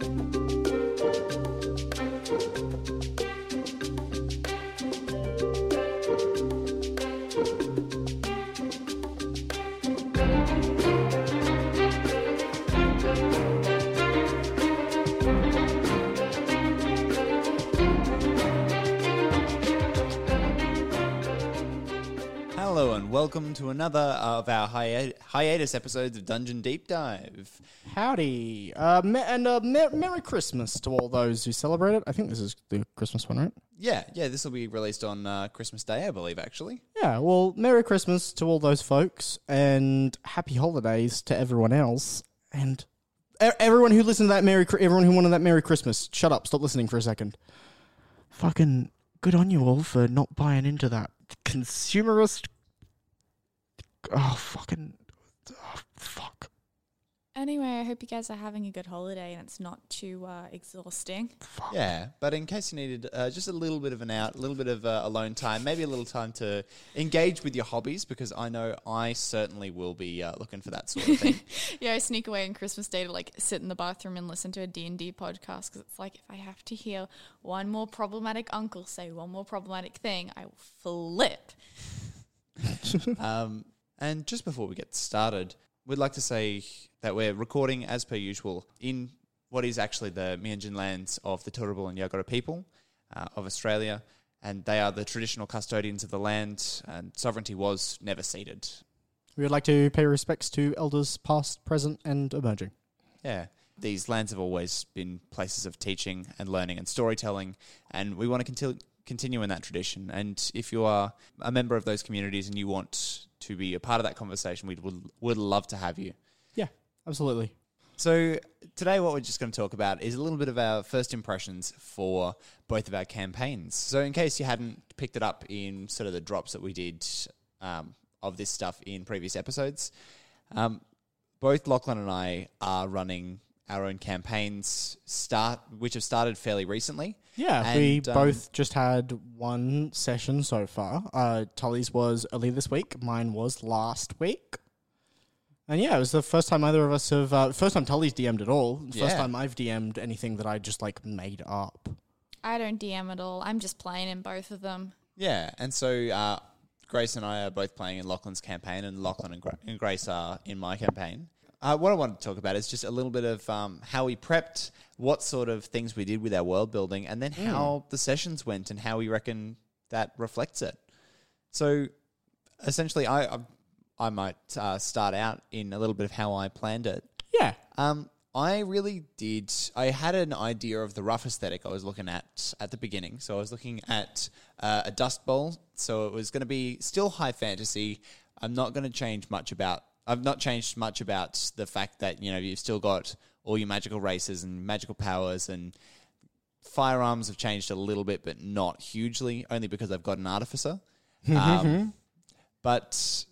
Hello and welcome to another of our hi- hiatus episodes of Dungeon Deep Dive. Howdy, uh, me- and uh, mer- Merry Christmas to all those who celebrate it. I think this is the Christmas one, right? Yeah, yeah, this will be released on uh, Christmas Day, I believe, actually. Yeah, well, Merry Christmas to all those folks, and Happy Holidays to everyone else, and e- everyone who listened to that Merry, everyone who wanted that Merry Christmas. Shut up, stop listening for a second. Fucking good on you all for not buying into that consumerist. Oh fucking, oh, fuck. Anyway, I hope you guys are having a good holiday and it's not too uh, exhausting. Yeah, but in case you needed uh, just a little bit of an out, a little bit of uh, alone time, maybe a little time to engage with your hobbies, because I know I certainly will be uh, looking for that sort of thing. Yeah, I sneak away on Christmas Day to like sit in the bathroom and listen to a D&D podcast because it's like if I have to hear one more problematic uncle say one more problematic thing, I will flip. Um, and just before we get started, we'd like to say that we're recording as per usual in what is actually the Meanjin lands of the Turrbal and Yagara people uh, of Australia, and they are the traditional custodians of the land, and sovereignty was never ceded. We would like to pay respects to elders past, present, and emerging. Yeah. These lands have always been places of teaching and learning and storytelling, and we want to continue continue in that tradition. And if you are a member of those communities and you want to be a part of that conversation, we would would love to have you. Yeah, absolutely. So today, what we're just going to talk about is a little bit of our first impressions for both of our campaigns. So, in case you hadn't picked it up in sort of the drops that we did um, of this stuff in previous episodes, um, both Lachlan and I are running our own campaigns, start which have started fairly recently. Yeah, we um, both just had one session so far. Uh, Tully's was earlier this week. Mine was last week. And yeah, it was the first time either of us have. Uh, first time Tully's DM'd at all. First Yeah. time I've DM'd anything that I just like made up. I don't DM at all. I'm just playing in both of them. Yeah, and so uh, Grace and I are both playing in Lachlan's campaign, and Lachlan and, Gra- and Grace are in my campaign. Uh, what I wanted to talk about is just a little bit of um, how we prepped, what sort of things we did with our world building, and then how the sessions went and how we reckon that reflects it. So, essentially, I I, I might uh, start out in a little bit of how I planned it. Yeah. Um, I really did. I had an idea of the rough aesthetic I was looking at at the beginning. So I was looking at uh, a dust bowl. So it was going to be still high fantasy. I'm not going to change much about. I've not changed much about the fact that you know you've still got all your magical races and magical powers and firearms have changed a little bit, but not hugely. Only because I've got an artificer. Um, but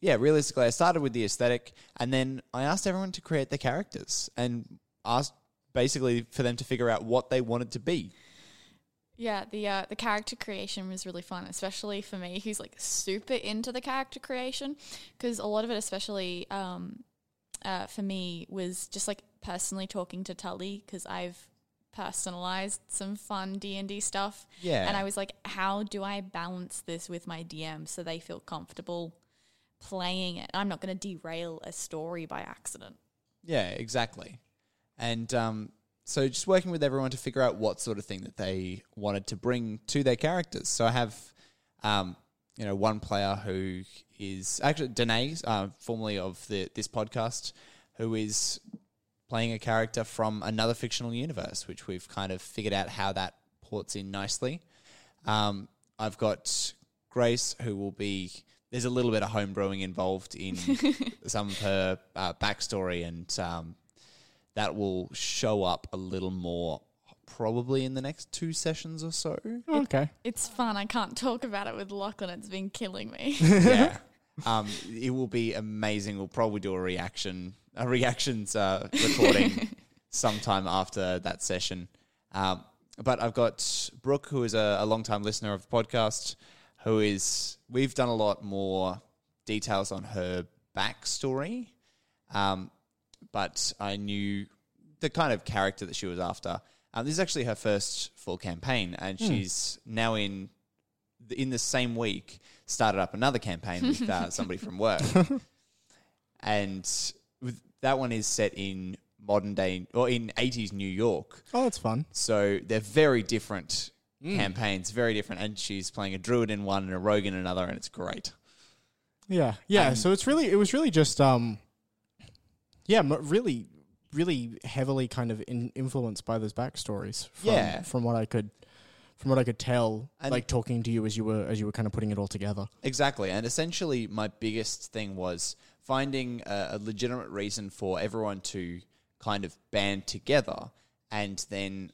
yeah, realistically, I started with the aesthetic, and then I asked everyone to create their characters, and asked basically for them to figure out what they wanted to be. Yeah, the uh, the character creation was really fun, especially for me, who's like super into the character creation, because a lot of it, especially um, uh, for me, was just like personally talking to Tully, because I've personalized some fun D and D stuff. Yeah. and I was like, how do I balance this with my DM so they feel comfortable playing it? I'm not going to derail a story by accident. Yeah, exactly. And um, so just working with everyone to figure out what sort of thing that they wanted to bring to their characters. So I have, um, you know, one player who is actually Danae, uh, formerly of the this podcast, who is playing a character from another fictional universe, which we've kind of figured out how that ports in nicely. Um, I've got Grace, who will be there's a little bit of homebrewing involved in some of her uh, backstory, and um, that will show up a little more probably in the next two sessions or so. Okay. It's fun. I can't talk about it with Lachlan. It's been killing me. yeah. Um, it will be amazing. We'll probably do a reaction, a reactions uh, recording sometime after that session. Um, but I've got Brooke, who is a, a long time listener of the podcast, who is, we've done a lot more details on her backstory. Um, but I knew the kind of character that she was after. Um, this is actually her first full campaign, and she's now in in the same week started up another campaign with uh, somebody from work, and with, that one is set in modern day or in eighties New York. Oh, that's fun. So they're very different campaigns, very different. And she's playing a druid in one and a rogue in another, and it's great. Yeah, yeah. Um, so it's really, it was really just, um, yeah, really, really heavily kind of in, influenced by those backstories. From, Yeah. from what I could, from what I could tell, And- like talking to you as you were as you were kind of putting it all together. Exactly. And essentially, my biggest thing was finding a, a legitimate reason for everyone to kind of band together and then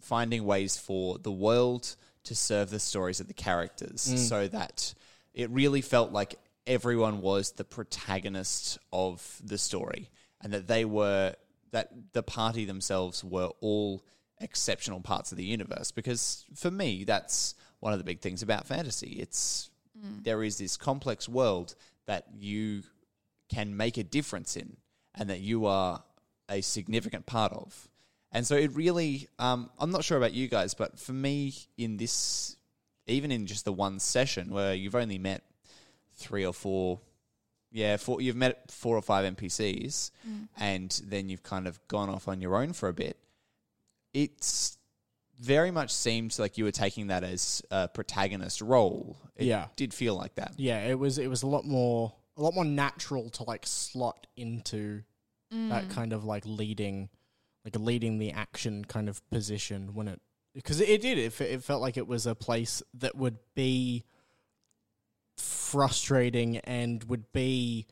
finding ways for the world to serve the stories of the characters mm. so that it really felt like everyone was the protagonist of the story and that they were that the party themselves were all exceptional parts of the universe. Because for me that's one of the big things about fantasy. It's there is this complex world that you can make a difference in and that you are a significant part of. And so it really um, i'm not sure about you guys but for me in this even in just the one session where you've only met three or four yeah four, you've met four or five npcs mm. and then you've kind of gone off on your own for a bit. It's very much seemed like you were taking that as a protagonist role. It Yeah. did feel like that. Yeah, it was it was a lot more a lot more natural to like slot into that mm. kind of like leading like leading the action kind of position when it because it, it did it, it felt like it was a place that would be frustrating and would be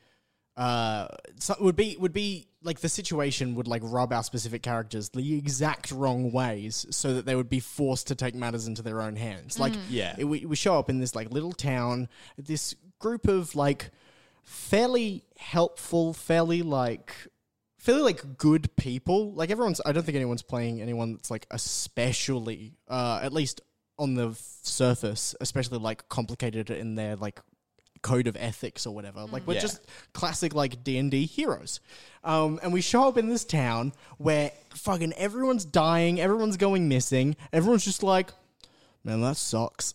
uh so- would be would be like the situation would like rub our specific characters the exact wrong ways so that they would be forced to take matters into their own hands. Like Yeah. it, we, we show up in this like little town this group of like fairly helpful fairly like fairly like good people. Like everyone's i don't think anyone's playing anyone that's like especially uh at least on the surface especially like complicated in their like code of ethics or whatever like we're Yeah. just classic like d&d heroes um, and we show up in this town where fucking everyone's dying everyone's going missing everyone's just like man that sucks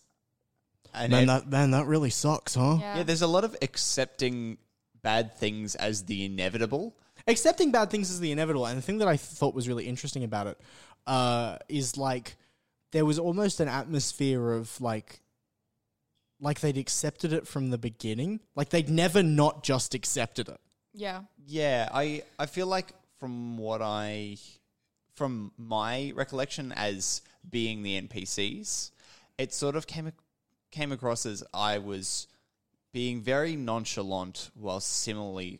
and man it- that man that really sucks huh Yeah. yeah there's a lot of accepting bad things as the inevitable accepting bad things is the inevitable. And the thing that I thought was really interesting about it uh, is like there was almost an atmosphere of like like they'd accepted it from the beginning. Like they'd never not just accepted it. yeah. Yeah, I I feel like from what I from my recollection as being the NPCs, it sort of came came across as I was being very nonchalant while similarly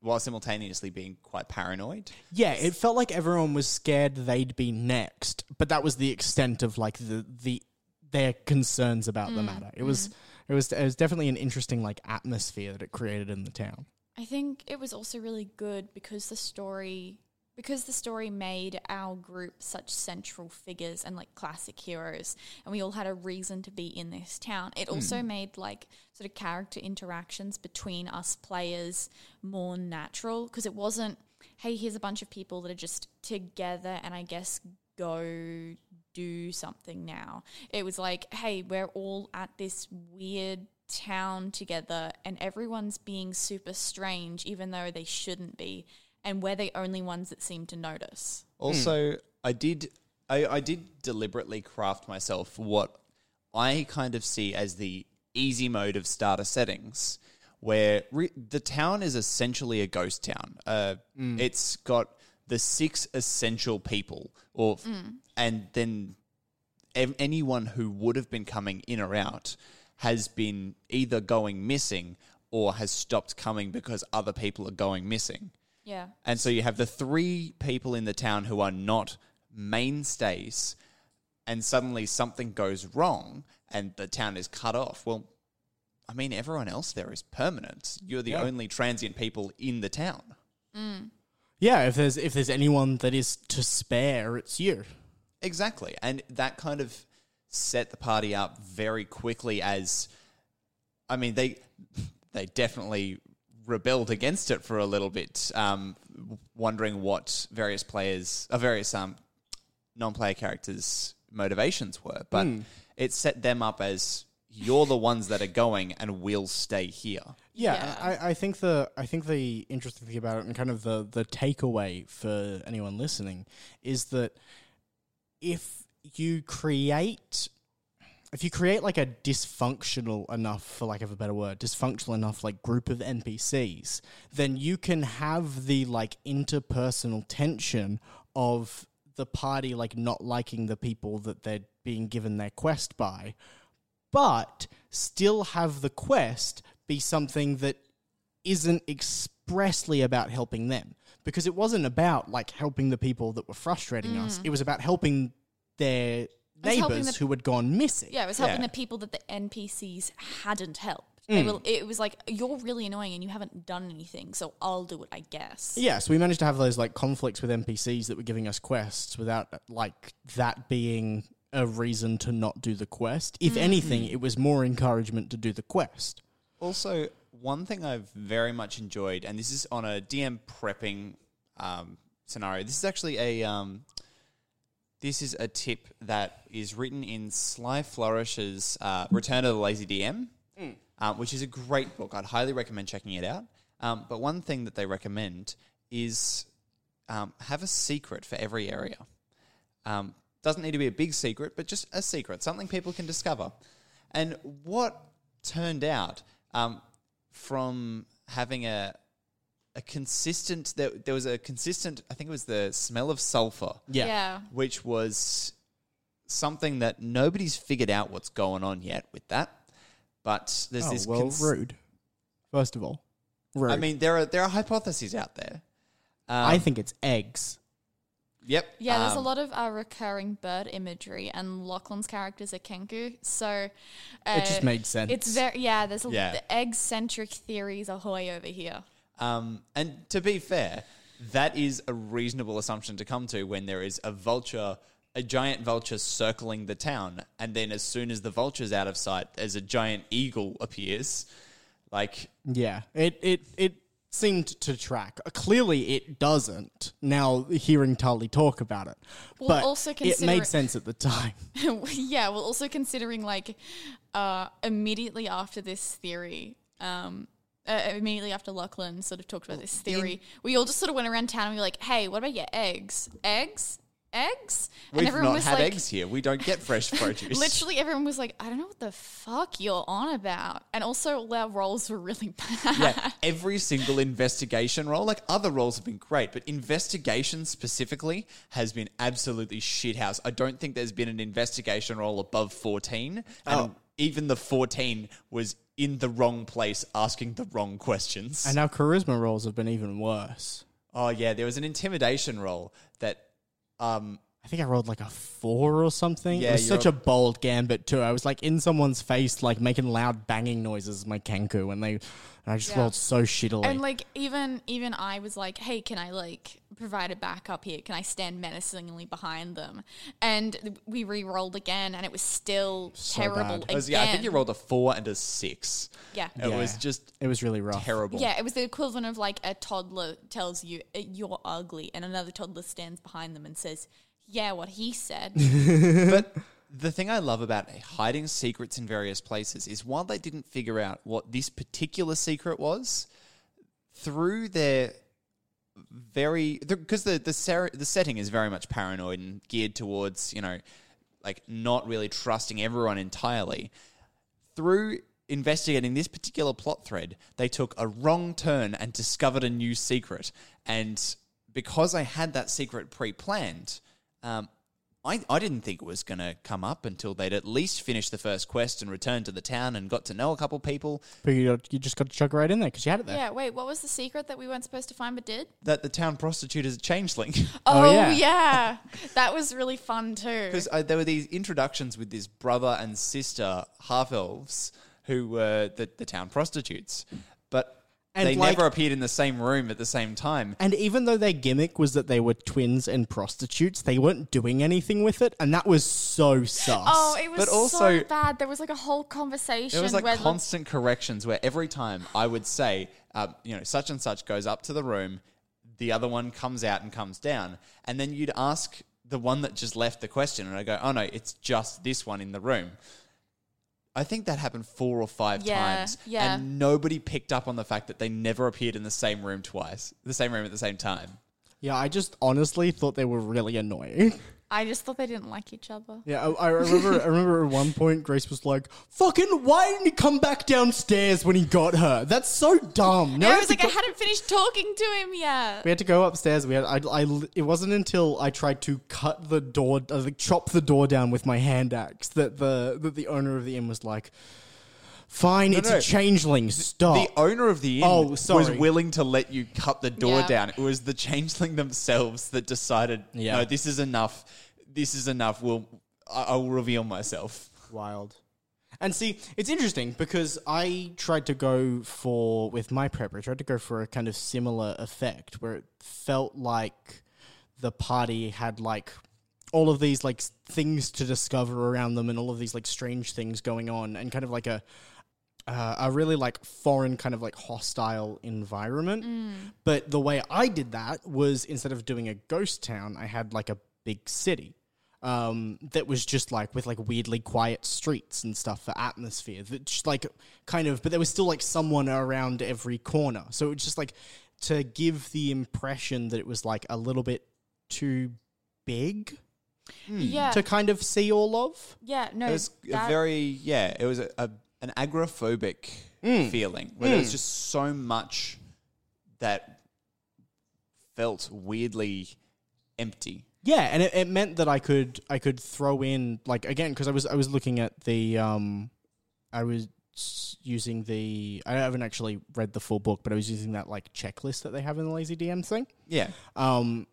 while simultaneously being quite paranoid. Yeah, it felt like everyone was scared they'd be next, but that was the extent of like the the their concerns about the mm, matter. It was mm. it was it was definitely an interesting like atmosphere that it created in the town. I think it was also really good because the story because the story made our group such central figures and like classic heroes and we all had a reason to be in this town. It also hmm. made like sort of character interactions between us players more natural because it wasn't hey here's a bunch of people that are just together and I guess go do something now. It was like, hey, we're all at this weird town together and everyone's being super strange even though they shouldn't be and we're the only ones that seem to notice. Also, hmm. I did I, I did deliberately craft myself what I kind of see as the easy mode of starter settings, where re- the town is essentially a ghost town. Uh, hmm. It's got the six essential people, or hmm. and then ev- anyone who would have been coming in or out has been either going missing or has stopped coming because other people are going missing. Yeah. And so you have the three people in the town who are not mainstays, and suddenly something goes wrong and the town is cut off. Well, I mean, everyone else there is permanent. You're the only transient people in the town. Mm. Yeah, if there's if there's anyone that is to spare, it's you. Exactly. And that kind of set the party up very quickly as I mean they they definitely rebelled against it for a little bit, um, wondering what various players uh, various um, non player characters' motivations were. But it set them up as you're the ones that are going and we'll stay here. Yeah, Yeah. I, I think the I think the interesting thing about it and kind of the the takeaway for anyone listening is that if you create if you create like a dysfunctional enough for lack of a better word dysfunctional enough like group of npcs then you can have the like interpersonal tension of the party like not liking the people that they're being given their quest by but still have the quest be something that isn't expressly about helping them. Because it wasn't about like helping the people that were frustrating us. Mm. It was about helping their neighbors the- who had gone missing Yeah, it was helping Yeah. the people that the NPCs hadn't helped. They Mm. were, it was like, you're really annoying and you haven't done anything, so I'll do it, I guess. yeah so we managed to have those like conflicts with npcs that were giving us quests without like that being a reason to not do the quest if anything it was more encouragement to do the quest Also, one thing I've very much enjoyed, and this is on a DM prepping um, scenario. This is actually a um, this is a tip that is written in Sly Flourish's uh, Return of the Lazy DM, uh, which is a great book. I'd highly recommend checking it out. Um, but one thing that they recommend is um, have a secret for every area. Um, doesn't need to be a big secret, but just a secret, something people can discover. And what turned out um, from having a a consistent there, there was a consistent I think it was the smell of sulfur, yeah, Yeah. which was something that nobody's figured out what's going on yet with that. But there's oh, this well cons- rude first of all rude I mean, there are there are hypotheses out there. Um, i think it's eggs Yep. Yeah, there's a um, lot of uh, recurring bird imagery, and Lachlan's characters are kenku, so uh, just made sense. It's very yeah. There's a, Yeah. the egg-centric theories ahoy over here. Um, and to be fair, that is a reasonable assumption to come to when there is a vulture, a giant vulture circling the town, and then as soon as the vulture's out of sight, as a giant eagle appears. Like, Yeah, it it it seemed to track. Uh, Clearly, it doesn't. Now hearing Tully talk about it, Well, but also it consider made sense at the time. yeah, well, also considering like uh, immediately after this theory, um, uh, immediately after Lachlan sort of talked about this theory, we all just sort of went around town and we were like, "Hey, what about your eggs? Eggs? Eggs?" And we've everyone not was had like, eggs here. We don't get fresh produce. Literally, everyone was like, "I don't know what the fuck you're on about," and also our rolls were really bad. yeah, every single investigation roll, like other rolls have been great, but investigation specifically has been absolutely shithouse. I don't think there's been an investigation roll above 14. And even the 14 was in the wrong place asking the wrong questions. and our charisma rolls have been even worse. oh, yeah, there was an intimidation roll that. Um, I think I rolled like a four or something. Yeah, it was such a bold gambit too. I was like in someone's face, like making loud banging noises. with My Kenku, and they, and I just Yeah. rolled so shittily. And like even even I was like, "Hey, can I like provide a backup here? Can I stand menacingly behind them?" And we re-rolled again, and it was still terrible bad. again. was- yeah, I think you rolled a four and a six. Yeah. It was just it was really rough. terrible. Yeah, it was the equivalent of like a toddler tells you "Uh, you're ugly, and another toddler stands behind them and says, "Yeah, what he said." but the thing I love about hiding secrets in various places is while they didn't figure out what this particular secret was, through their very because the the, ser- the setting is very much paranoid and geared towards you know like not really trusting everyone entirely through investigating this particular plot thread, they took a wrong turn and discovered a new secret. And because I had that secret pre planned, um, I, I didn't think it was going to come up until they'd at least finished the first quest and returned to the town and got to know a couple people. But you, you just got to chug right in there because you had it there. Yeah, wait, what was the secret that we weren't supposed to find but did? That the town prostitute is a changeling. Oh, Oh, yeah. yeah. that was really fun too. Because uh, there were these introductions with this brother and sister half elves who were the, the town prostitutes. But And they like- never appeared in the same room at the same time. And even though their gimmick was that they were twins and prostitutes, they weren't doing anything with it, and that was so sus. Oh, it was But also- so bad. There was like a whole conversation There was like where the- constant corrections where every time I would say, uh, you know, such and such goes up to the room, the other one comes out and comes down, and then you'd ask the one that just left the question, and I go, oh no, it's just this one in the room. I think that happened four or five Yeah, times, yeah. and nobody picked up on the fact that they never appeared in the same room twice, the same room at the same time. yeah, I just honestly thought they were really annoying. I just thought they didn't like each other. Yeah, I, I remember. I remember at one point Grace was like, "Fucking, why didn't he come back downstairs when he got her? That's so dumb." Now I was like, to I hadn't finished talking to him yet. We had to go upstairs. We had. I, I. It wasn't until I tried to cut the door, uh, like chop the door down with my hand axe, that the that the owner of the inn was like, "Fine, it's no. a changeling. Stop." The owner of the inn Oh, was sorry. willing to let you cut the door Yeah. down. It was the changeling themselves that decided, Yeah. no, this is enough. This is enough. We'll, I, I will reveal myself. Wild. And see, it's interesting because I tried to go for with my prep. I tried to go for a kind of similar effect where it felt like the party had like all of these like s- things to discover around them and all of these like strange things going on and kind of like a uh, a really like foreign kind of like hostile environment. But the way I did that was instead of doing a ghost town, I had like a big city um, that was just like with like weirdly quiet streets and stuff for atmosphere. That just like kind of, but there was still like someone around every corner. So it was just like to give the impression that it was like a little bit too big Yeah, to kind of see all of. yeah, no, It was that- a very, yeah, it was a, a, an agoraphobic Mm. feeling where there was just so much that felt weirdly empty. Yeah, and it, it meant that I could I could throw in like again because I was I was looking at the um I was using the I haven't actually read the full book but I was using that like checklist that they have in the lazy DM thing. Yeah. Um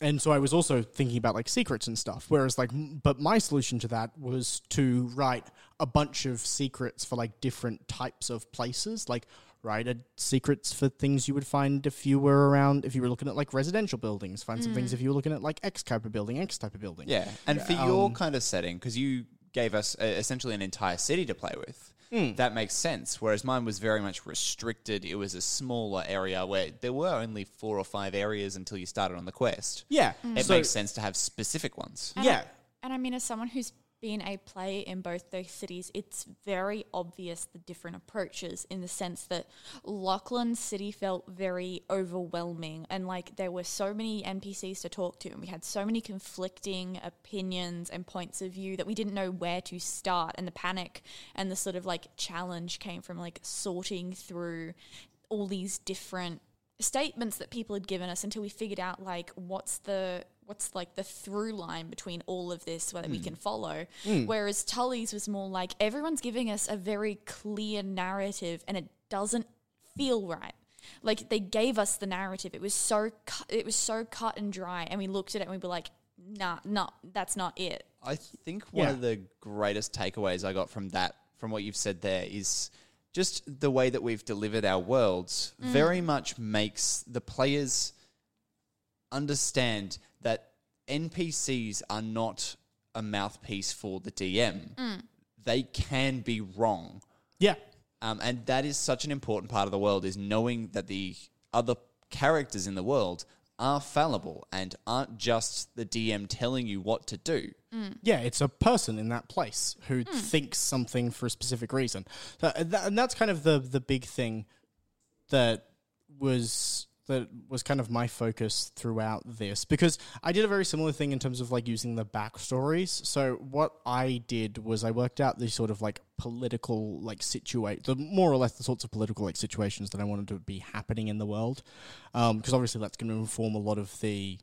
and so I was also thinking about like secrets and stuff. Whereas like, but my solution to that was to write a bunch of secrets for like different types of places. Like write a secrets for things you would find if you were around, if you were looking at like residential buildings. Find some things if you were looking at like X type of building, X type of building. Yeah, and for your Um, kind of setting, because you gave us uh, essentially an entire city to play with, Hmm. that makes sense. Whereas mine was very much restricted. It was a smaller area where there were only four or five areas until you started on the quest. Yeah. It So- makes sense to have specific ones. And Yeah. I, and I mean, as someone who's been a player in both those cities, it's very obvious the different approaches in the sense that Lachlan City felt very overwhelming and like there were so many NPCs to talk to, and we had so many conflicting opinions and points of view that we didn't know where to start. And the panic and the sort of like challenge came from like sorting through all these different statements that people had given us until we figured out like what's the what's like the through line between all of this whether we hmm. can follow. Hmm. Whereas tully's was more like everyone's giving us a very clear narrative and it doesn't feel right. Like they gave us the narrative. It was so cu- it was so cut and dry and we looked at it and we were like nah nah that's not it. I think one Yeah. of the greatest takeaways I got from that, from what you've said there, is just the way that we've delivered our worlds hmm. very much makes the players understand that NPCs are not a mouthpiece for the DM. They can be wrong. Yeah. Um, and that is such an important part of the world is knowing that the other characters in the world are fallible and aren't just the DM telling you what to do. Yeah, it's a person in that place who thinks something for a specific reason. So, uh, that, and that's kind of the the big thing that was that was kind of my focus throughout this because I did a very similar thing in terms of like using the backstories. So what I did was I worked out the sort of like political like situate the more or less the sorts of political like situations that I wanted to be happening in the world, because obviously that's going to inform a lot of the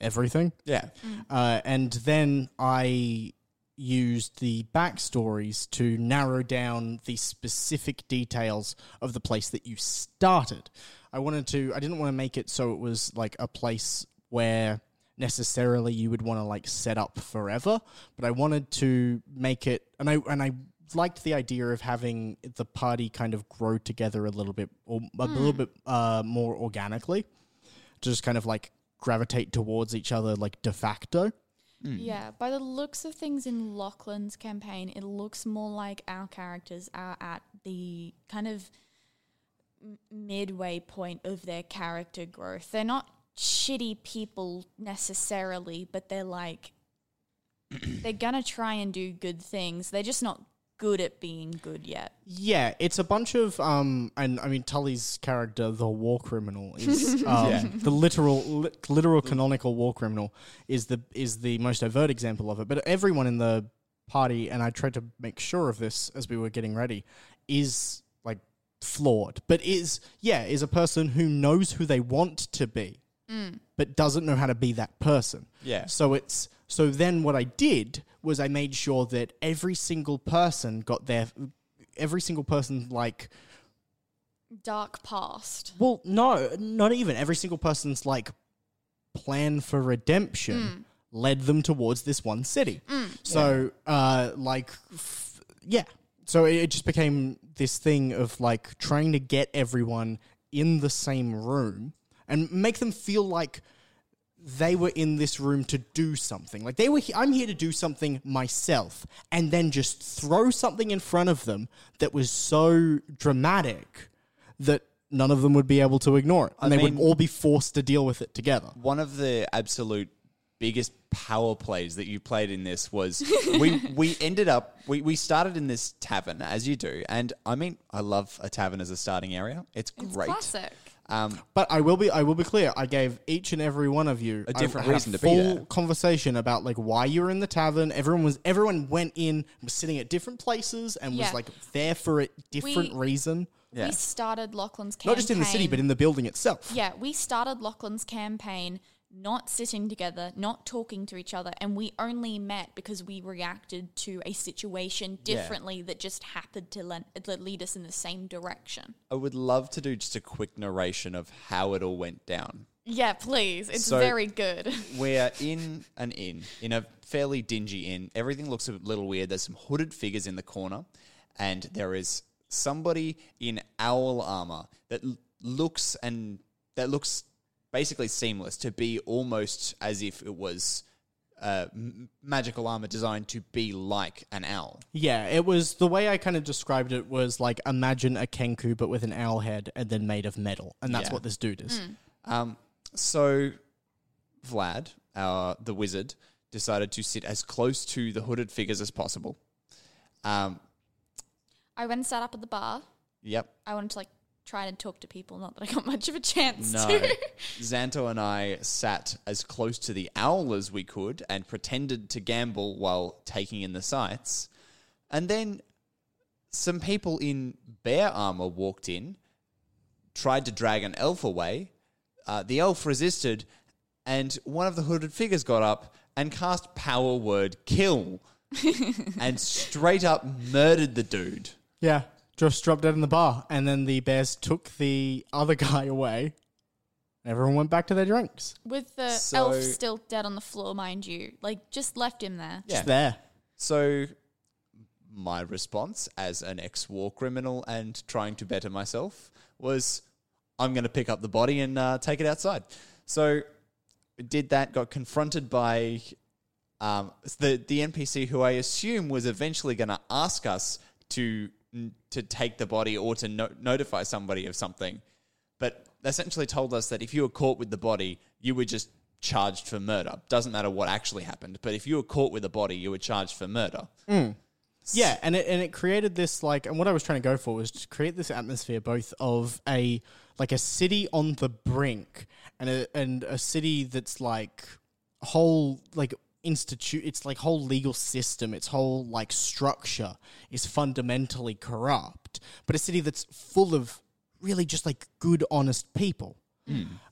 everything. Yeah. Uh, and then I used the backstories to narrow down the specific details of the place that you started. I wanted to, I didn't want to make it so it was like a place where necessarily you would want to like set up forever, but I wanted to make it, and I, and I, liked the idea of having the party kind of grow together a little bit or a little bit uh, more organically to just kind of like gravitate towards each other like de facto. Yeah, by the looks of things in Lachlan's campaign, it looks more like our characters are at the kind of m- midway point of their character growth. They're not shitty people necessarily, but they're like they're gonna try and do good things. They're just not good at being good yet. Yeah, it's a bunch of um, and I mean Tully's character, the war criminal, is um, the literal, li- literal canonical war criminal is the is the most overt example of it. But everyone in the party, and I tried to make sure of this as we were getting ready, is flawed, but is yeah is a person who knows who they want to be, but doesn't know how to be that person. Yeah. So it's so then what I did was I made sure that every single person got their every single person like Dark past. well no not even every single person's like plan for redemption Mm. led them towards this one city. So uh like f- yeah. So it, it just became this thing of like trying to get everyone in the same room and make them feel like they were in this room to do something. Like they were, he- I'm here to do something myself, and then just throw something in front of them that was so dramatic that none of them would be able to ignore it, and I they would all be forced to deal with it together. One of the absolute biggest power plays that you played in this was we we ended up we, we started in this tavern as you do and I mean I love a tavern as a starting area it's It's great classic. um But I will be, I will be clear. I gave each and every one of you A different I had reason to be full there. conversation about like why you were in the tavern. Everyone was, everyone went in, was sitting at different places, and Yeah. was like there for a different We- reason. Yeah. We started Lachlan's campaign. Not just in the city, but in the building itself. Yeah, we started Lachlan's campaign not sitting together, not talking to each other, and we only met because we reacted to a situation differently that just happened to le- lead us in the same direction. I would love to do just a quick narration of how it all went down Yeah, please. It's So- very good. We're in an inn, in a fairly dingy inn. Everything looks a little weird. There's some hooded figures in the corner, and there is somebody in owl armor that l- looks and that looks basically seamless to be almost as if it was uh, m- magical armor designed to be like an owl. Yeah, it was the way I kind of described it was like imagine a Kenku but with an owl head and then made of metal, and that's Yeah. what this dude is. Um, so Vlad, our the wizard, decided to sit as close to the hooded figures as possible. Um, I went and sat up at the bar. yep. I wanted to like try to talk to people, not that I got much of a chance No. to. Xanto and I sat as close to the owl as we could and pretended to gamble while taking in the sights. And then some people in bear armor walked in, tried to drag an elf away. Uh, the elf resisted, and one of the hooded figures got up and cast power word kill and straight up murdered the dude. Yeah, just dropped dead in the bar, and then the bears took the other guy away. and Everyone went back to their drinks. With the So- elf still dead on the floor, mind you. Like, just left him there. Yeah. Just there. So, my response as an ex war criminal and trying to better myself was I'm going to pick up the body and uh, take it outside. So, did that, got confronted by um, the, the NPC who I assume was eventually going to ask us to, to take the body or to no- notify somebody of something. But essentially told us that if you were caught with the body, you were just charged for murder. Doesn't matter what actually happened, but if you were caught with a body, you were charged for murder. Mm. Yeah, and it and it created this like, and what I was trying to go for was to create this atmosphere both of a like a city on the brink and a and a city that's like whole like institute its like whole legal system its whole like structure is fundamentally corrupt but a city that's full of really just like good honest people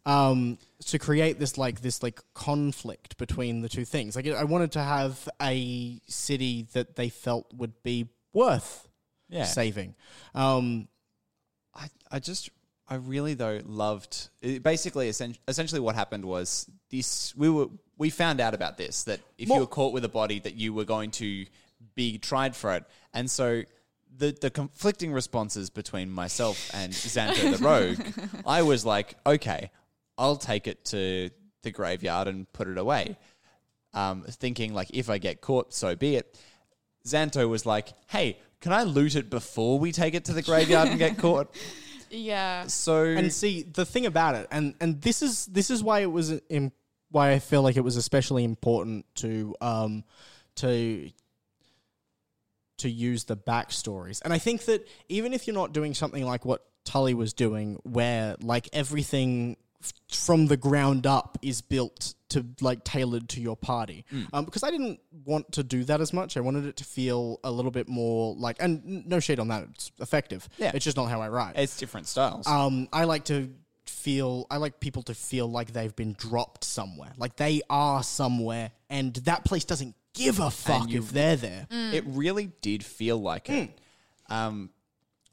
um, to create this like this like conflict between the two things. Like I wanted to have a city that they felt would be worth Yeah. saving. Um, I, I just I really though loved it, basically essen- essentially what happened was this we were we found out about this that if you were caught with a body that you were going to be tried for it. And so the the conflicting responses between myself and Xanto the rogue I was like okay I'll take it to the graveyard and put it away. Um, thinking like if I get caught so be it. Xanto was like hey can I loot it before we take it to the graveyard and get caught? Yeah. so and see the thing about it, and and this is this is why it was in, why I feel like it was especially important to um to to use the backstories. And I think that even if you're not doing something like what Tully was doing, where like everything f- from the ground up is built to like tailored to your party, um, because I didn't want to do that as much. I wanted it to feel a little bit more like, and no shade on that, it's effective. Yeah. it's just not how I write. It's different styles. Um, I like to feel. I like people to feel like they've been dropped somewhere, like they are somewhere, and that place doesn't give a fuck if they're there. It really did feel like it. Um,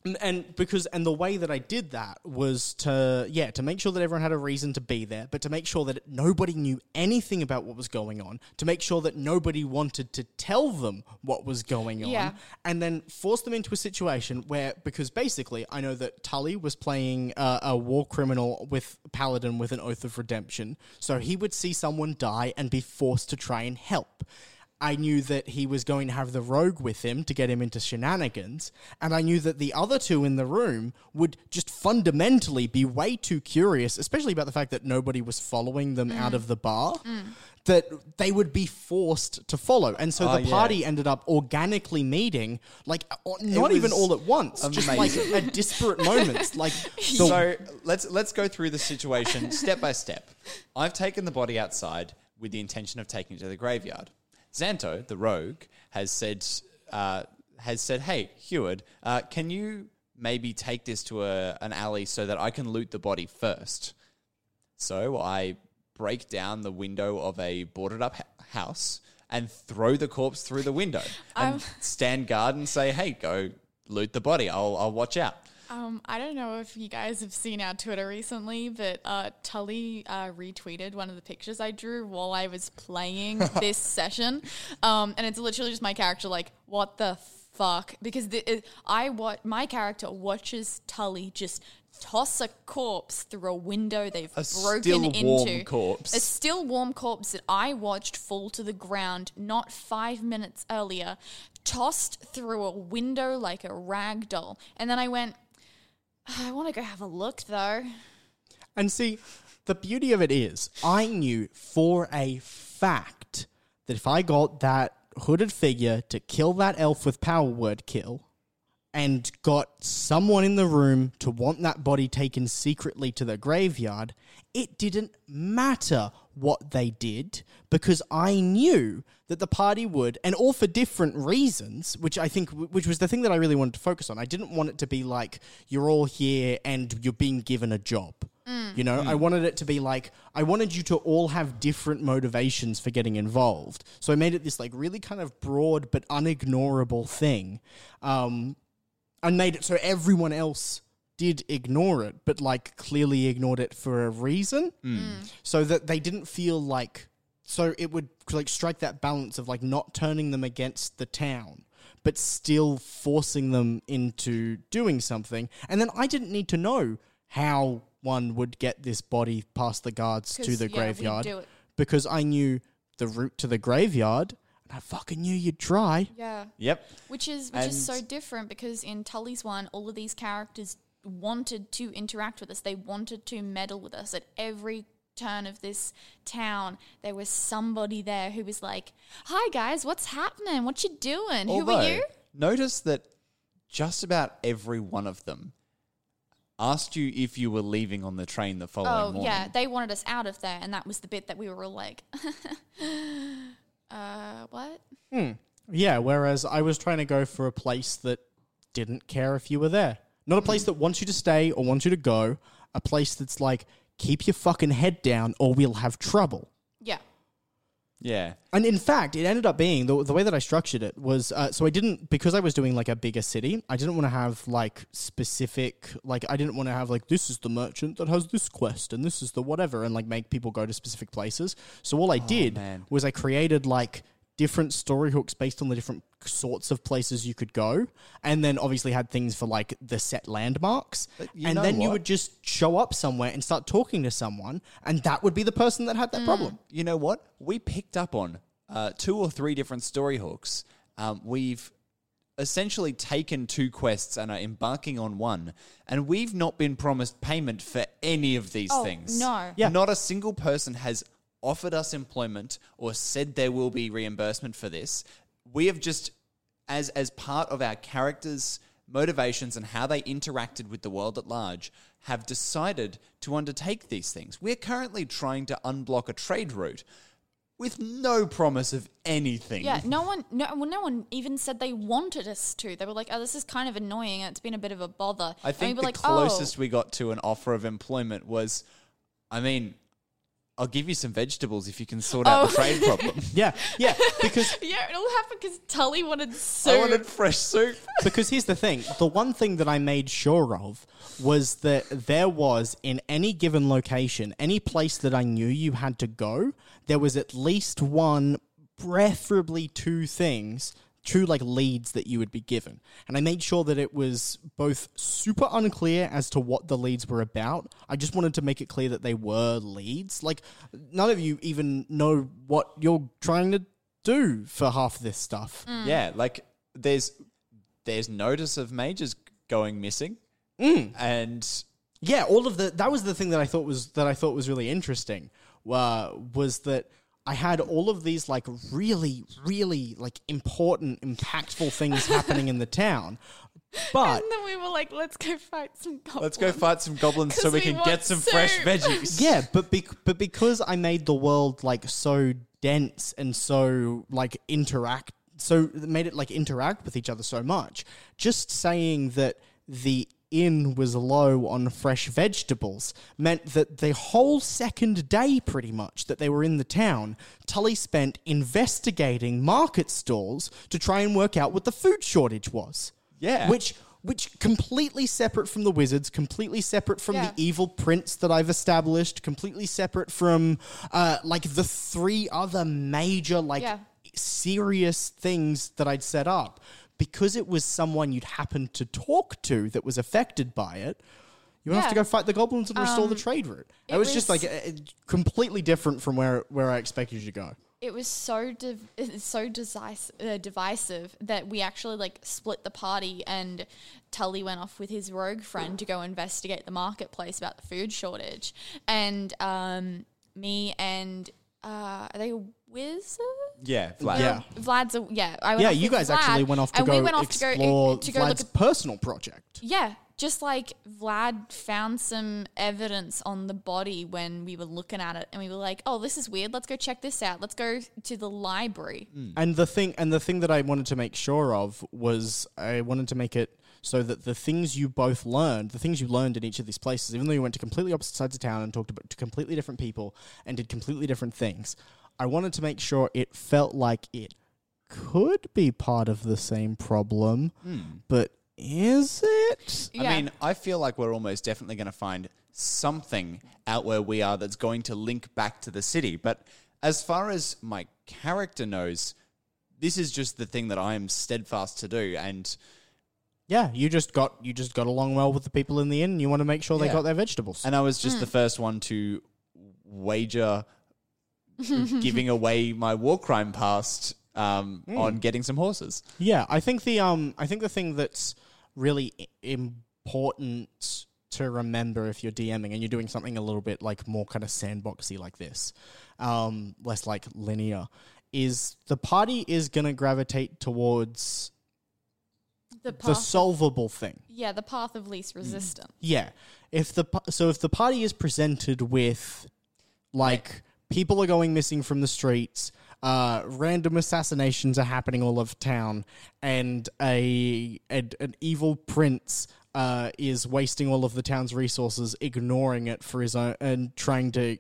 And, and because and the way that I did that was to yeah to make sure that everyone had a reason to be there, but to make sure that nobody knew anything about what was going on, to make sure that nobody wanted to tell them what was going on, Yeah. and then force them into a situation where because basically I know that Tully was playing uh, a war criminal with Paladin with an oath of redemption, so he would see someone die and be forced to try and help. I knew that he was going to have the rogue with him to get him into shenanigans, and I knew that the other two in the room would just fundamentally be way too curious, especially about the fact that nobody was following them out of the bar, that they would be forced to follow. And so Oh, the yeah. party ended up organically meeting, like, uh, not even all at once, just like amazing. at disparate moments. Like, the, so let's let's go through the situation step by step. I've taken the body outside with the intention of taking it to the graveyard. Xanto, the rogue, has said uh, has said, "Hey, Heward, uh, can you maybe take this to a, an alley so that I can loot the body first? So I break down the window of a boarded up ha- house and throw the corpse through the window and stand guard and say, "Hey, go loot the body. I'll I'll watch out." Um, I don't know if you guys have seen our Twitter recently, but uh, Tully uh, retweeted one of the pictures I drew while I was playing this session, um, and it's literally just my character like, "What the fuck?" Because the, it, I what my character watches Tully just toss a corpse through a window they've A broken still into. warm corpse. A still warm corpse that I watched fall to the ground not five minutes earlier, tossed through a window like a rag doll, and then I went. I want to go have a look though. And see, the beauty of it is, I knew for a fact that if I got that hooded figure to kill that elf with power word kill, and got someone in the room to want that body taken secretly to the graveyard, it didn't matter what they did because I knew that the party would, and all for different reasons, which I think, which was the thing that I really wanted to focus on. I didn't want it to be like, you're all here and you're being given a job. You know, I wanted it to be like, I wanted you to all have different motivations for getting involved. So I made it this like really kind of broad but unignorable thing. Um, and made it so everyone else did ignore it, but like clearly ignored it for a reason, mm. Mm. so that they didn't feel like. So it would like strike that balance of like not turning them against the town, but still forcing them into doing something. And then I didn't need to know how one would get this body past the guards to the yeah, graveyard do it. because I knew the route to the graveyard, and I fucking knew you'd try. Yeah. Yep. Which is which is so different because in Tully's one, all of these characters wanted to interact with us. They wanted to meddle with us at every turn of this town. There was somebody there who was like, "Hi guys, what's happening? What you doing? who are you?" Notice that just about every one of them asked you if you were leaving on the train the following Oh morning. yeah, they wanted us out of there, and that was the bit that we were all like, "Uh, what?" Yeah, whereas I was trying to go for a place that didn't care if you were there. Not a place that wants you to stay or wants you to go. A place that's like, keep your fucking head down or we'll have trouble. Yeah. Yeah. And in fact, it ended up being the, the way that I structured it was uh, so I didn't because I was doing like a bigger city. I didn't want to have like specific like I didn't want to have like this is the merchant that has this quest and this is the whatever and like make people go to specific places. So all I did man. was I created like different story hooks based on the different sorts of places you could go, and then obviously had things for like the set landmarks. and know then you would just show up somewhere and start talking to someone, and that would be the person that had that problem. You know what? We picked up on uh, two or three different story hooks. Um, we've essentially taken two quests and are embarking on one, and we've not been promised payment for any of these Oh, things. no. Yeah. Not a single person has offered us employment or said there will be reimbursement for this. We have just, as as part of our characters' motivations and how they interacted with the world at large, have decided to undertake these things. We're currently trying to unblock a trade route with no promise of anything. Yeah, no one, no, well, no one even said they wanted us to. They were like, "Oh, this is kind of annoying. It's been a bit of a bother." I think the like, oh. closest oh. we got to an offer of employment was, I mean, I'll give you some vegetables if you can sort out the Oh. trade problem. Yeah, yeah, because Yeah, it all happened because Tully wanted soup. I wanted fresh soup. because here's the thing the one thing that I made sure of was that there was in any given location, any place that I knew you had to go, there was at least one, preferably two things. Two like leads that you would be given, and I made sure that it was both super unclear as to what the leads were about. I just wanted to make it clear that they were leads. Like none of you even know what you're trying to do for half this stuff. Yeah, like there's there's notice of majors going missing, and Yeah, all of the that was the thing that I thought was that I thought was really interesting. Uh, was that I had all of these like really, really like important, impactful things happening in the town, but and then we were like, "Let's go fight some goblins." let's go fight some goblins so we we can get some fresh veggies. yeah, but bec- but because I made the world like so dense and so like interact, so made it like interact with each other so much. Just saying that the inn was low on fresh vegetables meant that the whole second day, pretty much, that they were in the town, Tully spent investigating market stalls to try and work out what the food shortage was. Yeah. which which completely separate from the wizards, completely separate from Yeah. the evil prince that I've established, completely separate from uh, like the three other major like Yeah. serious things that I'd set up. Because it was someone you'd happened to talk to that was affected by it, you have to go fight the goblins and restore the trade route. It, it was, just was- like uh, completely different from where where I expected you to go. it was so div- so decis- uh, divisive that we actually like split the party and Tully went off with his rogue friend to go investigate the marketplace about the food shortage and um, me and uh, are they wizards? Yeah, Vlad. Yeah. Vlad's a yeah. I went Yeah, off you with guys Vlad, actually went off to and go we went off explore to go to go look Vlad's at personal project. yeah, just like Vlad found some evidence on the body when we were looking at it, and we were like, "Oh, this is weird. Let's go check this out. Let's go to the library." Mm. And the thing and the thing that I wanted to make sure of was I wanted to make it so that the things you both learned, the things you learned in each of these places, even though you went to completely opposite sides of town and talked about to completely different people and did completely different things, I wanted to make sure it felt like it could be part of the same problem, hmm. but is it? Yeah. I mean, I feel like we're almost definitely going to find something out where we are that's going to link back to the city. But as far as my character knows, this is just the thing that I am steadfast to do. And Yeah, you just got you just got along well with the people in the inn. You want to make sure they got their vegetables. and I was just hmm. the first one to wager giving away my war crime past um, on getting some horses. Yeah, I think the um, I think the thing that's really important to remember if you're DMing and you're doing something a little bit like more kind of sandboxy like this, um, less like linear, is the party is gonna gravitate towards the the path, solvable thing. yeah, the path of least resistance. Yeah. If the so if the party is presented with like people are going missing from the streets, uh, random assassinations are happening all over town, and a, and an evil prince uh, is wasting all of the town's resources, ignoring it for his own, and trying to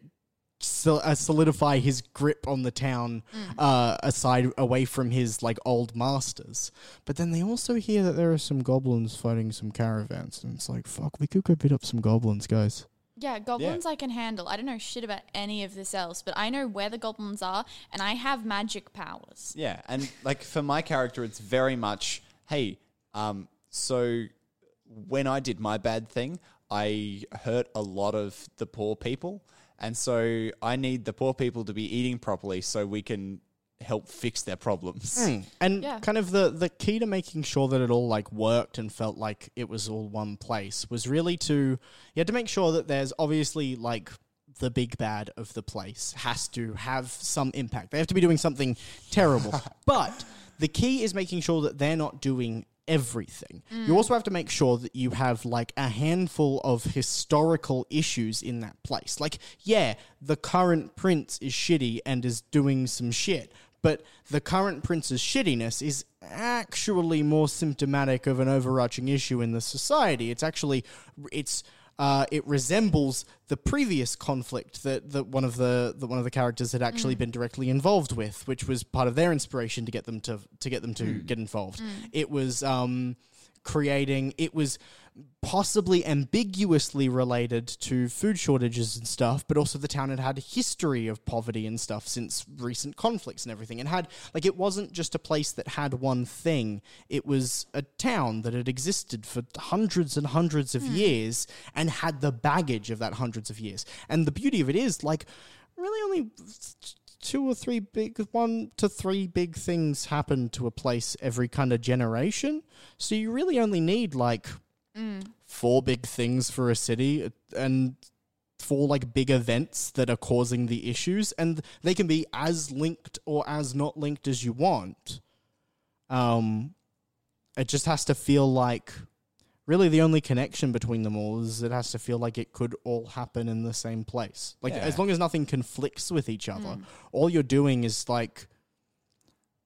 sol- uh, solidify his grip on the town uh, aside away from his like old masters. But then they also hear that there are some goblins fighting some caravans, and it's like, fuck, we could go beat up some goblins, guys. Yeah, goblins I can handle. I don't know shit about any of this else, but I know where the goblins are, and I have magic powers. Yeah, and like for my character, it's very much, hey, um, so when I did my bad thing, I hurt a lot of the poor people, and so I need the poor people to be eating properly so we can help fix their problems. Hmm. And Yeah. kind of the the key to making sure that it all like worked and felt like it was all one place was really to you had to make sure that there's obviously like the big bad of the place has to have some impact. They have to be doing something terrible. but the key is making sure that they're not doing everything. You mm. also have to make sure that you have like a handful of historical issues in that place. Like, yeah, the current prince is shitty and is doing some shit, but the current prince's shittiness is actually more symptomatic of an overarching issue in the society. It's actually it's uh, it resembles the previous conflict that, that one of the that one of the characters had actually been directly involved with, which was part of their inspiration to get them to to get them to get involved. It was um, creating it was possibly ambiguously related to food shortages and stuff but also the town had had a history of poverty and stuff since recent conflicts and everything. And had like it wasn't just a place that had one thing. It was a town that had existed for hundreds and hundreds of hmm. years and had the baggage of that hundreds of years. And the beauty of it is like really only two or three big one to three big things happen to a place every kind of generation. So you really only need like four big things for a city and four like big events that are causing the issues and they can be as linked or as not linked as you want. Um it just has to feel like really the only connection between them all is it has to feel like it could all happen in the same place. Like as long as nothing conflicts with each other hmm. all you're doing is like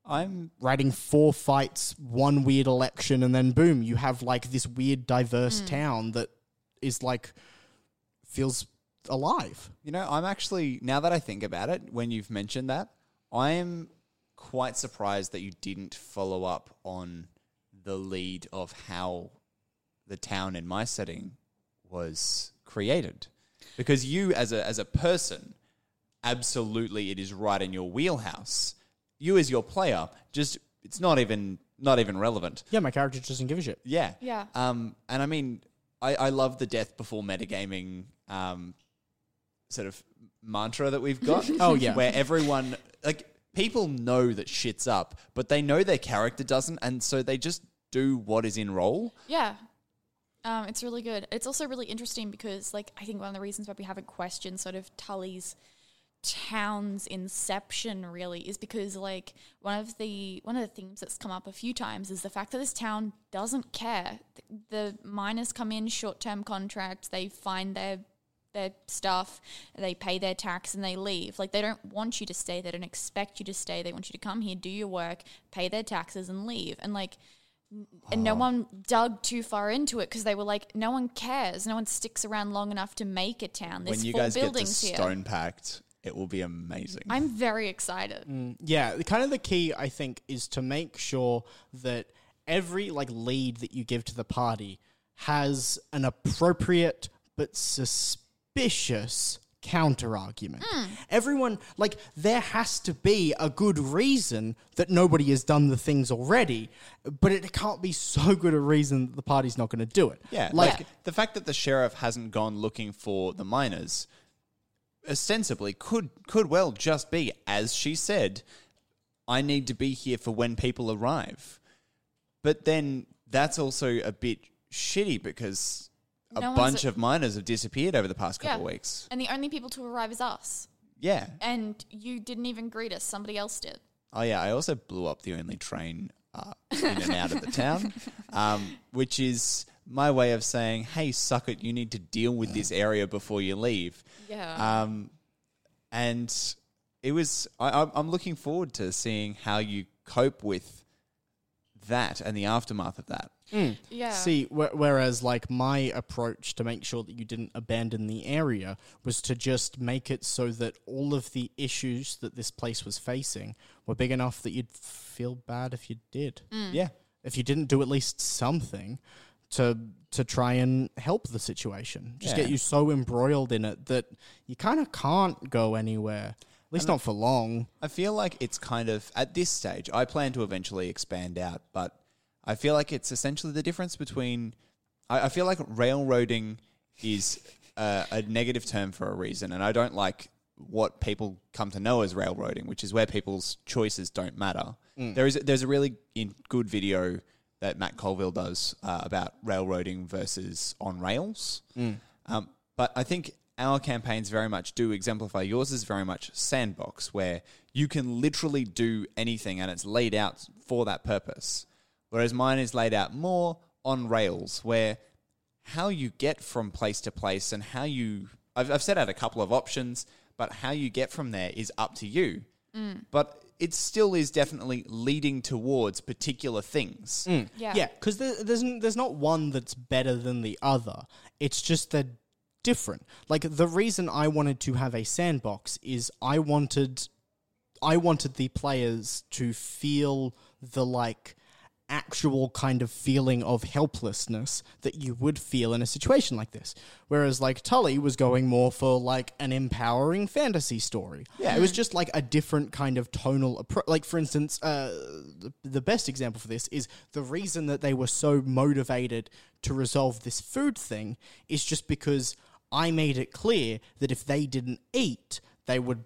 I'm writing four fights, one weird election, and then boom, you have like this weird diverse hmm. town that is like feels alive. You know, I'm actually now that I think about it, when you've mentioned that, I am quite surprised that you didn't follow up on the lead of how the town in my setting was created. Because you as a as a person, absolutely it is right in your wheelhouse. You as your player, just it's not even not even relevant. Yeah, my character just doesn't give a shit. Yeah. Yeah. Um, and I mean, I, I love the death before metagaming um, sort of mantra that we've got. Oh, yeah. Where everyone, like, people know that shit's up, but they know their character doesn't. And so they just do what is in role. Yeah. Um, it's really good. It's also really interesting because, like, I think one of the reasons why we haven't questioned sort of Tully's town's inception really is because like one of the one of the themes that's come up a few times is the fact that this town doesn't care. The miners come in short-term contracts they find their their stuff they pay their tax and they leave. Like they don't want you to stay they don't expect you to stay. They want you to come here do your work pay their taxes and leave. And like and no one dug too far into it because they were like, no one cares. No one sticks around long enough to make a town. There's when you four guys get to buildings here. stone packed, it will be amazing. I'm very excited. Mm, yeah, the- kind of the key I think is to make sure that every like lead that you give to the party has an appropriate but suspicious counter argument. Hmm. Everyone like there has to be a good reason that nobody has done the things already, but it can't be so good a reason that the party's not going to do it. Yeah, like like the fact that the sheriff hasn't gone looking for the miners ostensibly could could well just be as she said I need to be here for when people arrive. But then that's also a bit shitty because a No bunch of miners have disappeared over the past Yeah. couple of weeks. And the only people to arrive is us. Yeah. And you didn't even greet us. Somebody else did. Oh yeah, I also blew up the only train uh, in and out of the town, um, which is my way of saying, "Hey, suck it! You need to deal with this area before you leave." Yeah. Um, and it was. I, I'm looking forward to seeing how you cope with that and the aftermath of that. Mm. Yeah. See, wh- whereas like my approach to make sure that you didn't abandon the area was to just make it so that all of the issues that this place was facing were big enough that you'd feel bad if you did. Mm. Yeah. If you didn't do at least something to to try and help the situation, just Yeah. get you so embroiled in it that you kind of can't go anywhere. At least not for long. I feel like it's kind of at this stage. I plan to eventually expand out, but I feel like it's essentially the difference between. I, I feel like railroading is a, a negative term for a reason, and I don't like what people come to know as railroading, which is where people's choices don't matter. There is there's a really in, good video that Matt Colville does uh, about railroading versus on rails. Um, but I think our campaigns very much do exemplify. Yours is very much sandbox, where you can literally do anything and it's laid out for that purpose. Whereas mine is laid out more on rails, where how you get from place to place and how you. I've, I've set out a couple of options, but how you get from there is up to you. Mm. But it still is definitely leading towards particular things. Mm. yeah. Yeah, because there, there's there's not one that's better than the other. It's just they're different. Like the reason I wanted to have a sandbox is I wanted I wanted the players to feel the like actual kind of feeling of helplessness that you would feel in a situation like this. Whereas like Tully was going more for like an empowering fantasy story. Yeah. It was just like a different kind of tonal approach. Like for instance, uh, the, the best example for this is the reason that they were so motivated to resolve this food thing is just because I made it clear that if they didn't eat, they would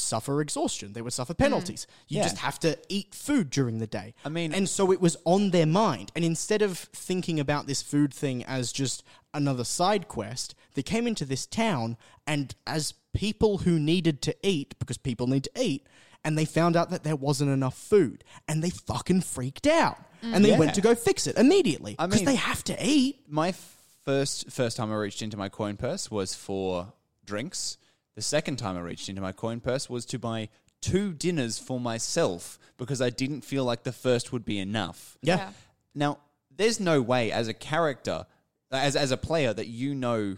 suffer exhaustion. They would suffer hmm. penalties. You Yeah. just have to eat food during the day. I mean- and so it was on their mind. And instead of thinking about this food thing as just another side quest, they came into this town and as people who needed to eat, because people need to eat, and they found out that there wasn't enough food, and they fucking freaked out. Mm. And they Yeah. went to go fix it immediately I because mean- they have to eat. my first first time I reached into my coin purse was for drinks. The second time I reached into my coin purse was to buy two dinners for myself because I didn't feel like the first would be enough. Yeah. Yeah. Now, there's no way as a character, as as a player, that you know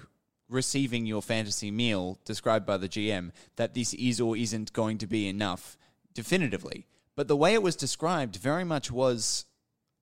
receiving your fantasy meal described by the GM that this is or isn't going to be enough definitively. But the way it was described very much was,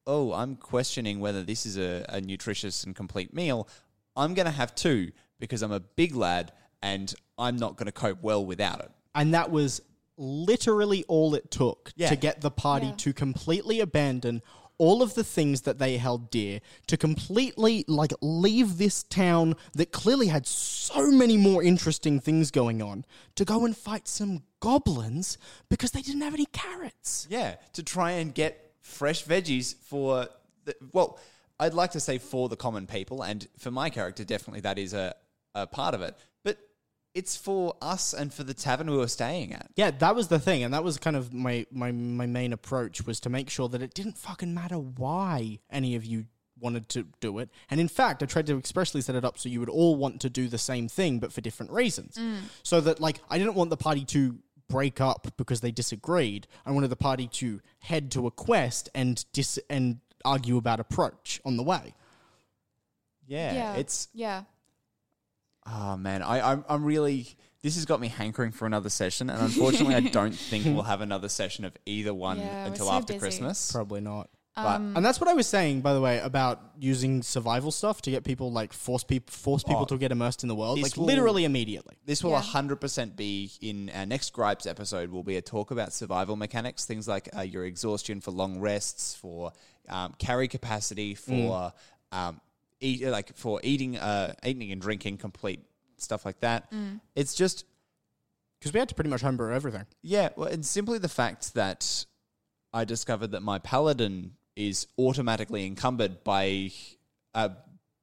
oh, I'm questioning whether this is a, a nutritious and complete meal. I'm going to have two because I'm a big lad and I'm not going to cope well without it. And that was literally all it took Yeah. to get the party Yeah. to completely abandon all of the things that they held dear, to completely like leave this town that clearly had so many more interesting things going on, to go and fight some goblins because they didn't have any carrots. Yeah, to try and get fresh veggies for the, well, I'd like to say for the common people, and for my character, definitely that is a, a part of it. But it's for us and for the tavern we were staying at. Yeah, that was the thing, and that was kind of my, my, my main approach was to make sure that it didn't fucking matter why any of you wanted to do it. And in fact, I tried to expressly set it up so you would all want to do the same thing, but for different reasons. Mm. So that, like, I didn't want the party to break up because they disagreed. I wanted the party to head to a quest and dis- and argue about approach on the way. Yeah, Yeah. it's yeah. Oh man, I I'm, I'm really this has got me hankering for another session, and unfortunately, I don't think we'll have another session of either one Yeah, we're until so after busy. Christmas. Probably not. But And that's what I was saying, by the way, about using survival stuff to get people like force people force people Oh, to get immersed in the world, this like will- literally immediately. This will Yeah. 100% be in our next Gripes episode. Will be a talk about survival mechanics, things like uh, your exhaustion for long rests, for um, carry capacity, for um, eat, like for eating, uh, eating and drinking, complete stuff like that. It's just Because we had to pretty much homebrew everything. yeah, well, it's simply the fact that I discovered that my paladin is automatically encumbered by uh,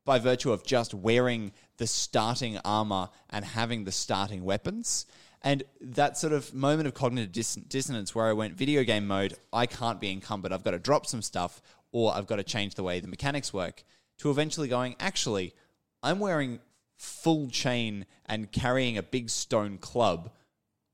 by virtue of just wearing the starting armor and having the starting weapons. And that sort of moment of cognitive dis- dissonance where I went video game mode, I can't be encumbered. I've got to drop some stuff or I've got to change the way the mechanics work. To eventually going, actually, I'm wearing full chain and carrying a big stone club.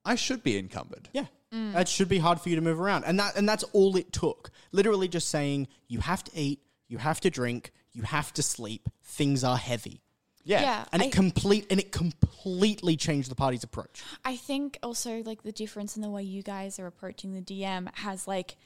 I should be encumbered. Yeah. Mm. That should be hard for you to move around. And that and that's all it took. Literally just saying you have to eat, you you have to drink, you have to sleep. Things are heavy, Yeah. Yeah. and I- it complete and it completely changed the party's approach. I think also like the difference in the way you guys are approaching the DM has like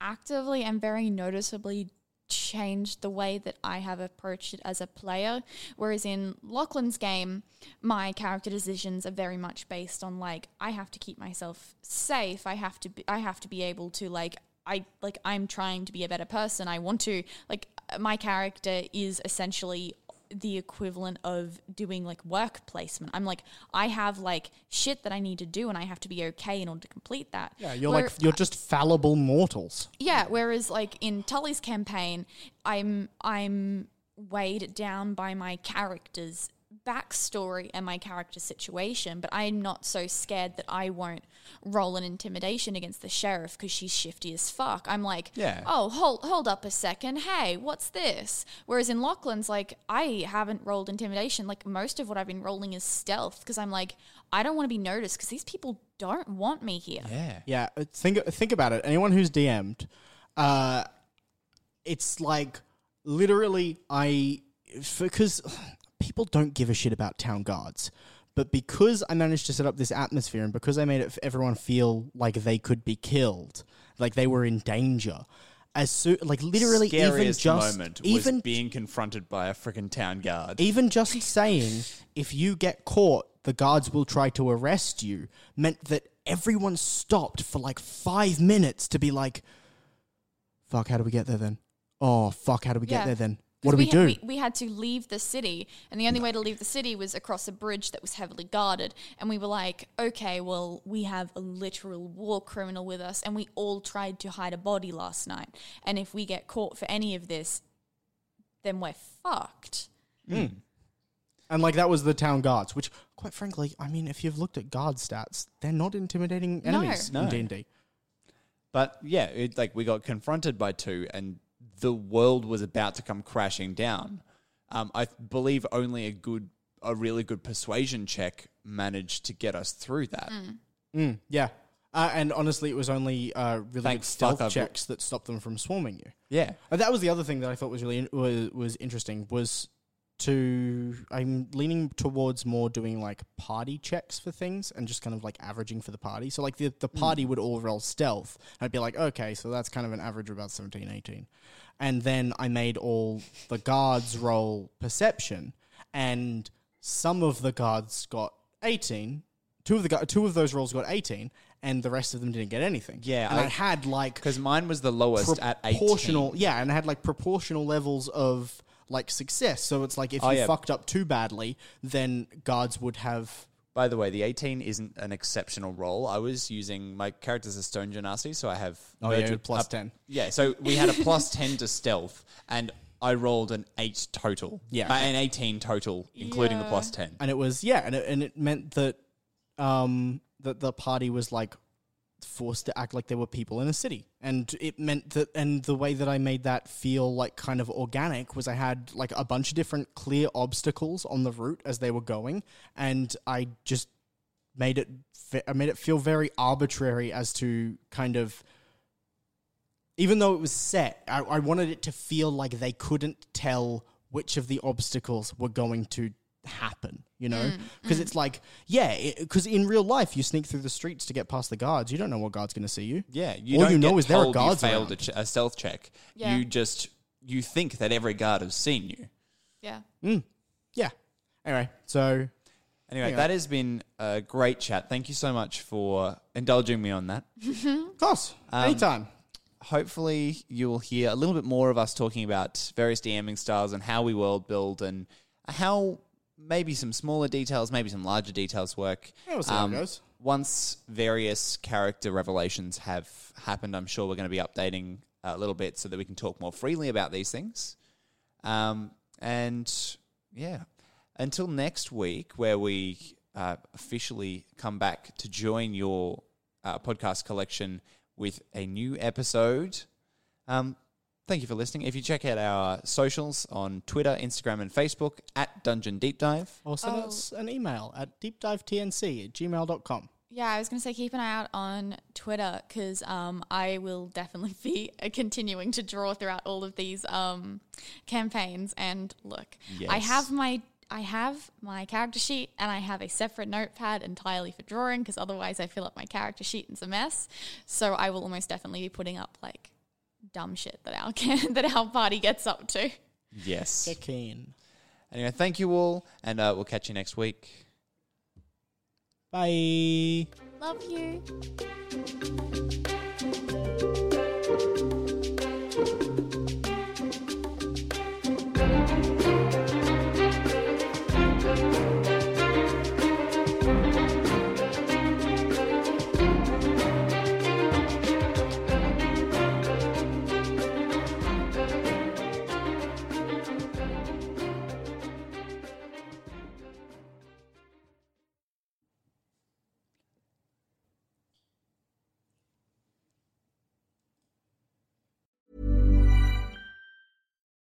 actively and very noticeably changed the way that I have approached it as a player. Whereas in Lachlan's game, my character decisions are very much based on like I have to keep myself safe. I have to be, I have to be able to like I like I'm trying to be a better person. I want to like my character is essentially the equivalent of doing like work placement. I'm like, I have like shit that I need to do and I have to be okay in order to complete that. Yeah, you're Where- like you're just fallible mortals. yeah, whereas like in Tully's campaign, I'm I'm weighed down by my character's backstory and my character situation, but I'm not so scared that I won't roll an intimidation against the sheriff because she's shifty as fuck. I'm like, Yeah. oh, hold hold up a second, hey, what's this? Whereas in Lachlan's, like, I haven't rolled intimidation. Like most of what I've been rolling is stealth because I'm like, I don't want to be noticed because these people don't want me here. Yeah. Yeah, uh, think think about it. Anyone who's DM'd, uh, it's like literally I because people don't give a shit about town guards, but because I managed to set up this atmosphere and because I made it everyone feel like they could be killed, like they were in danger. As so, like literally, even Scariest just moment was even being confronted by a freaking town guard. even just saying if you get caught, the guards will try to arrest you meant that everyone stopped for like five minutes to be like, fuck, how do we get there then? Oh, fuck, how do we get Yeah. there then? 'Cause What do we, had, do? We, we had to leave the city, and the only way to leave the city was across a bridge that was heavily guarded. And we were like, okay, well, we have a literal war criminal with us, and we all tried to hide a body last night. And if we get caught for any of this, then we're fucked. Hmm. and like that was the town guards, which, quite frankly, I mean, if you've looked at guard stats, they're not intimidating enemies No. in D and D. But yeah, it, like we got confronted by two, and the world was about to come crashing down. Um, I believe only a good, a really good persuasion check managed to get us through that. Mm, yeah. Uh, and honestly, it was only uh, really Thank good stealth fuck I've- checks that stopped them from swarming you. Yeah, Uh, that was the other thing that I thought was really in- was, was interesting was to I'm leaning towards more doing like party checks for things and just kind of like averaging for the party. So like the the party would all roll stealth. I'd be like, okay, so that's kind of an average of about 17, 18. And then I made all the guards roll perception and some of the guards got 18. Two of the gu- two of those rolls got 18 and the rest of them didn't get anything. Yeah, And I, I- had like because mine was the lowest at proportional eighteen. yeah and I had like proportional levels of like success so it's like if Oh, you yeah. fucked up too badly then guards would have By the way, the 18 isn't an exceptional roll. I was using my character's a stone genasi, so I have Oh, yeah, Virgil plus up- 10. Yeah, so we had a plus 10 to stealth, and I rolled an 8 total. Yeah. Uh, an 18 total, including the plus 10. and it was yeah and it, and it meant that um that the party was like forced to act like there were people in a city. And it meant that and the way that i made that feel like kind of organic was i had like a bunch of different clear obstacles on the route as they were going. And i just made it i made it feel very arbitrary as to kind of even though it was set, I, I wanted it to feel like they couldn't tell which of the obstacles were going to happen, you know? Mm, because mm. it's like, yeah, because in real life, you sneak through the streets to get past the guards. You don't know what guard's going to see you. Yeah, you All don't you know get is there are told guards you failed a, ch- a stealth check. Yeah. You just, you think that every guard has seen you. Yeah. Mm. Yeah. Anyway, so Anyway, Anyway. that has been a great chat. Thank you so much for indulging me on that. of course, um, anytime. hopefully you'll hear a little bit more of us talking about various DMing styles and how we world build and how maybe some smaller details, maybe some larger details work. Um, Yeah, we'll see how it goes. Once various character revelations have happened, I'm sure we're going to be updating a little bit so that we can talk more freely about these things. Um, and yeah, until next week, where we uh, officially come back to join your uh, podcast collection with a new episode. Um, thank you for listening. If you check out our socials on Twitter, Instagram, and Facebook at Dungeon Deep Dive, Or send Oh. us an email at deepdivetnc at gmail.com. Yeah, I was going to say keep an eye out on Twitter because um, I will definitely be uh, continuing to draw throughout all of these um, campaigns. And look, I Yes. have my I have my character sheet and I have a separate notepad entirely for drawing because otherwise I fill up my character sheet and it's a mess. So I will almost definitely be putting up like dumb shit that our can- that our party gets up to. Yes. Get keen. Anyway, thank you all, and uh, we'll catch you next week. Bye. Love you.